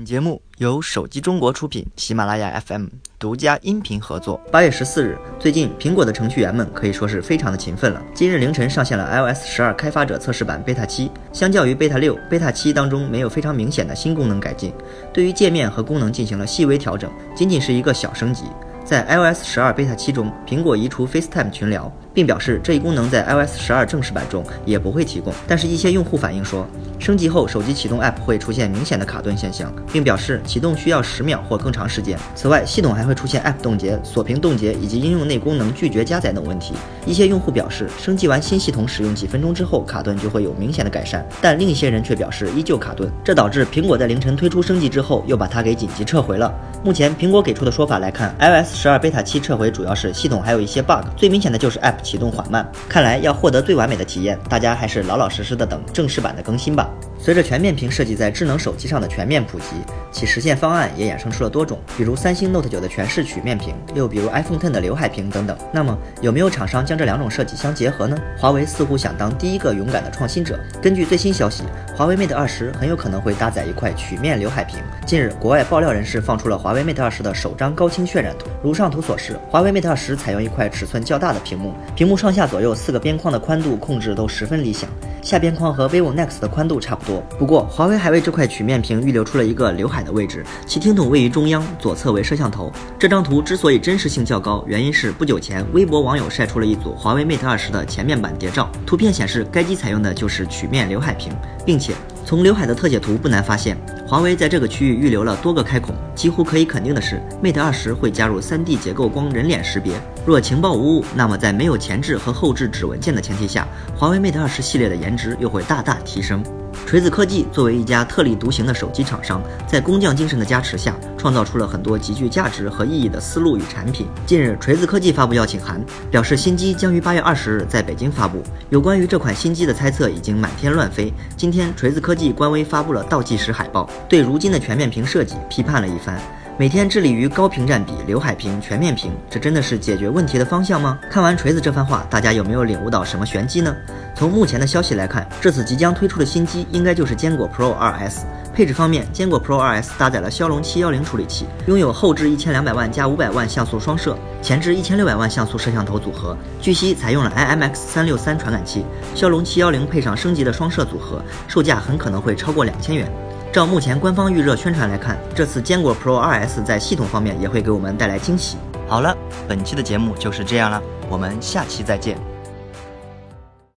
本节目由手机中国出品，喜马拉雅 FM 独家音频合作。八月十四日，最近苹果的程序员们可以说是非常的勤奋了。今日凌晨上线了 iOS 十二开发者测试版 Beta 七，相较于 Beta 六，Beta 七当中没有非常明显的新功能改进，对于界面和功能进行了细微调整，仅仅是一个小升级。在 iOS 十二 Beta 七中，苹果移除 FaceTime 群聊。并表示这一功能在 iOS 十二正式版中也不会提供。但是，一些用户反映说，升级后手机启动 App 会出现明显的卡顿现象，并表示启动需要十秒或更长时间。此外，系统还会出现 App 冻结、锁屏冻结以及应用内功能拒绝加载等问题。一些用户表示，升级完新系统使用几分钟之后，卡顿就会有明显的改善。但另一些人却表示依旧卡顿，这导致苹果在凌晨推出升级之后，又把它给紧急撤回了。目前，苹果给出的说法来看，iOS 十二 Beta 七撤回主要是系统还有一些 bug，最明显的就是 App 启动缓慢。看来要获得最完美的体验，大家还是老老实实的等正式版的更新吧。随着全面屏设计在智能手机上的全面普及，其实现方案也衍生出了多种，比如三星 Note 9的全视曲面屏，又比如 iPhone 10的刘海屏等等。那么有没有厂商将这两种设计相结合呢？华为似乎想当第一个勇敢的创新者。根据最新消息，华为 Mate 20很有可能会搭载一块曲面刘海屏。近日，国外爆料人士放出了华为 Mate 20的首张高清渲染图，如上图所示，华为 Mate 20采用一块尺寸较大的屏幕，屏幕上下左右四个边框的宽度控制都十分理想。下边框和 vivo Nex 的宽度差不多，不过华为还为这块曲面屏预留出了一个刘海的位置，其听筒位于中央，左侧为摄像头。这张图之所以真实性较高，原因是不久前微博网友晒出了一组华为 Mate 20的前面板谍照，图片显示该机采用的就是曲面刘海屏，并且。从刘海的特写图不难发现，华为在这个区域预留了多个开孔。几乎可以肯定的是，Mate 20会加入 3D 结构光人脸识别。若情报无误，那么在没有前置和后置指纹键的前提下，华为 Mate 20系列的颜值又会大大提升。锤子科技作为一家特立独行的手机厂商，在工匠精神的加持下，创造出了很多极具价值和意义的思路与产品。近日，锤子科技发布邀请函，表示新机将于八月二十日在北京发布。有关于这款新机的猜测已经满天乱飞。今天，锤子科技官微发布了倒计时海报，对如今的全面屏设计批判了一番。每天致力于高屏占比、刘海屏、全面屏，这真的是解决问题的方向吗？看完锤子这番话，大家有没有领悟到什么玄机呢？从目前的消息来看，这次即将推出的新机应该就是坚果 Pro 2S。配置方面，坚果 Pro 2S 搭载了骁龙710处理器，拥有后置一千两百万加五百万像素双摄，前置一千六百万像素摄像头组合。据悉，采用了 IMX 三六三传感器，骁龙710配上升级的双摄组合，售价很可能会超过两千元。照目前官方预热宣传来看，这次坚果 Pro 2S 在系统方面也会给我们带来惊喜。好了，本期的节目就是这样了，我们下期再见。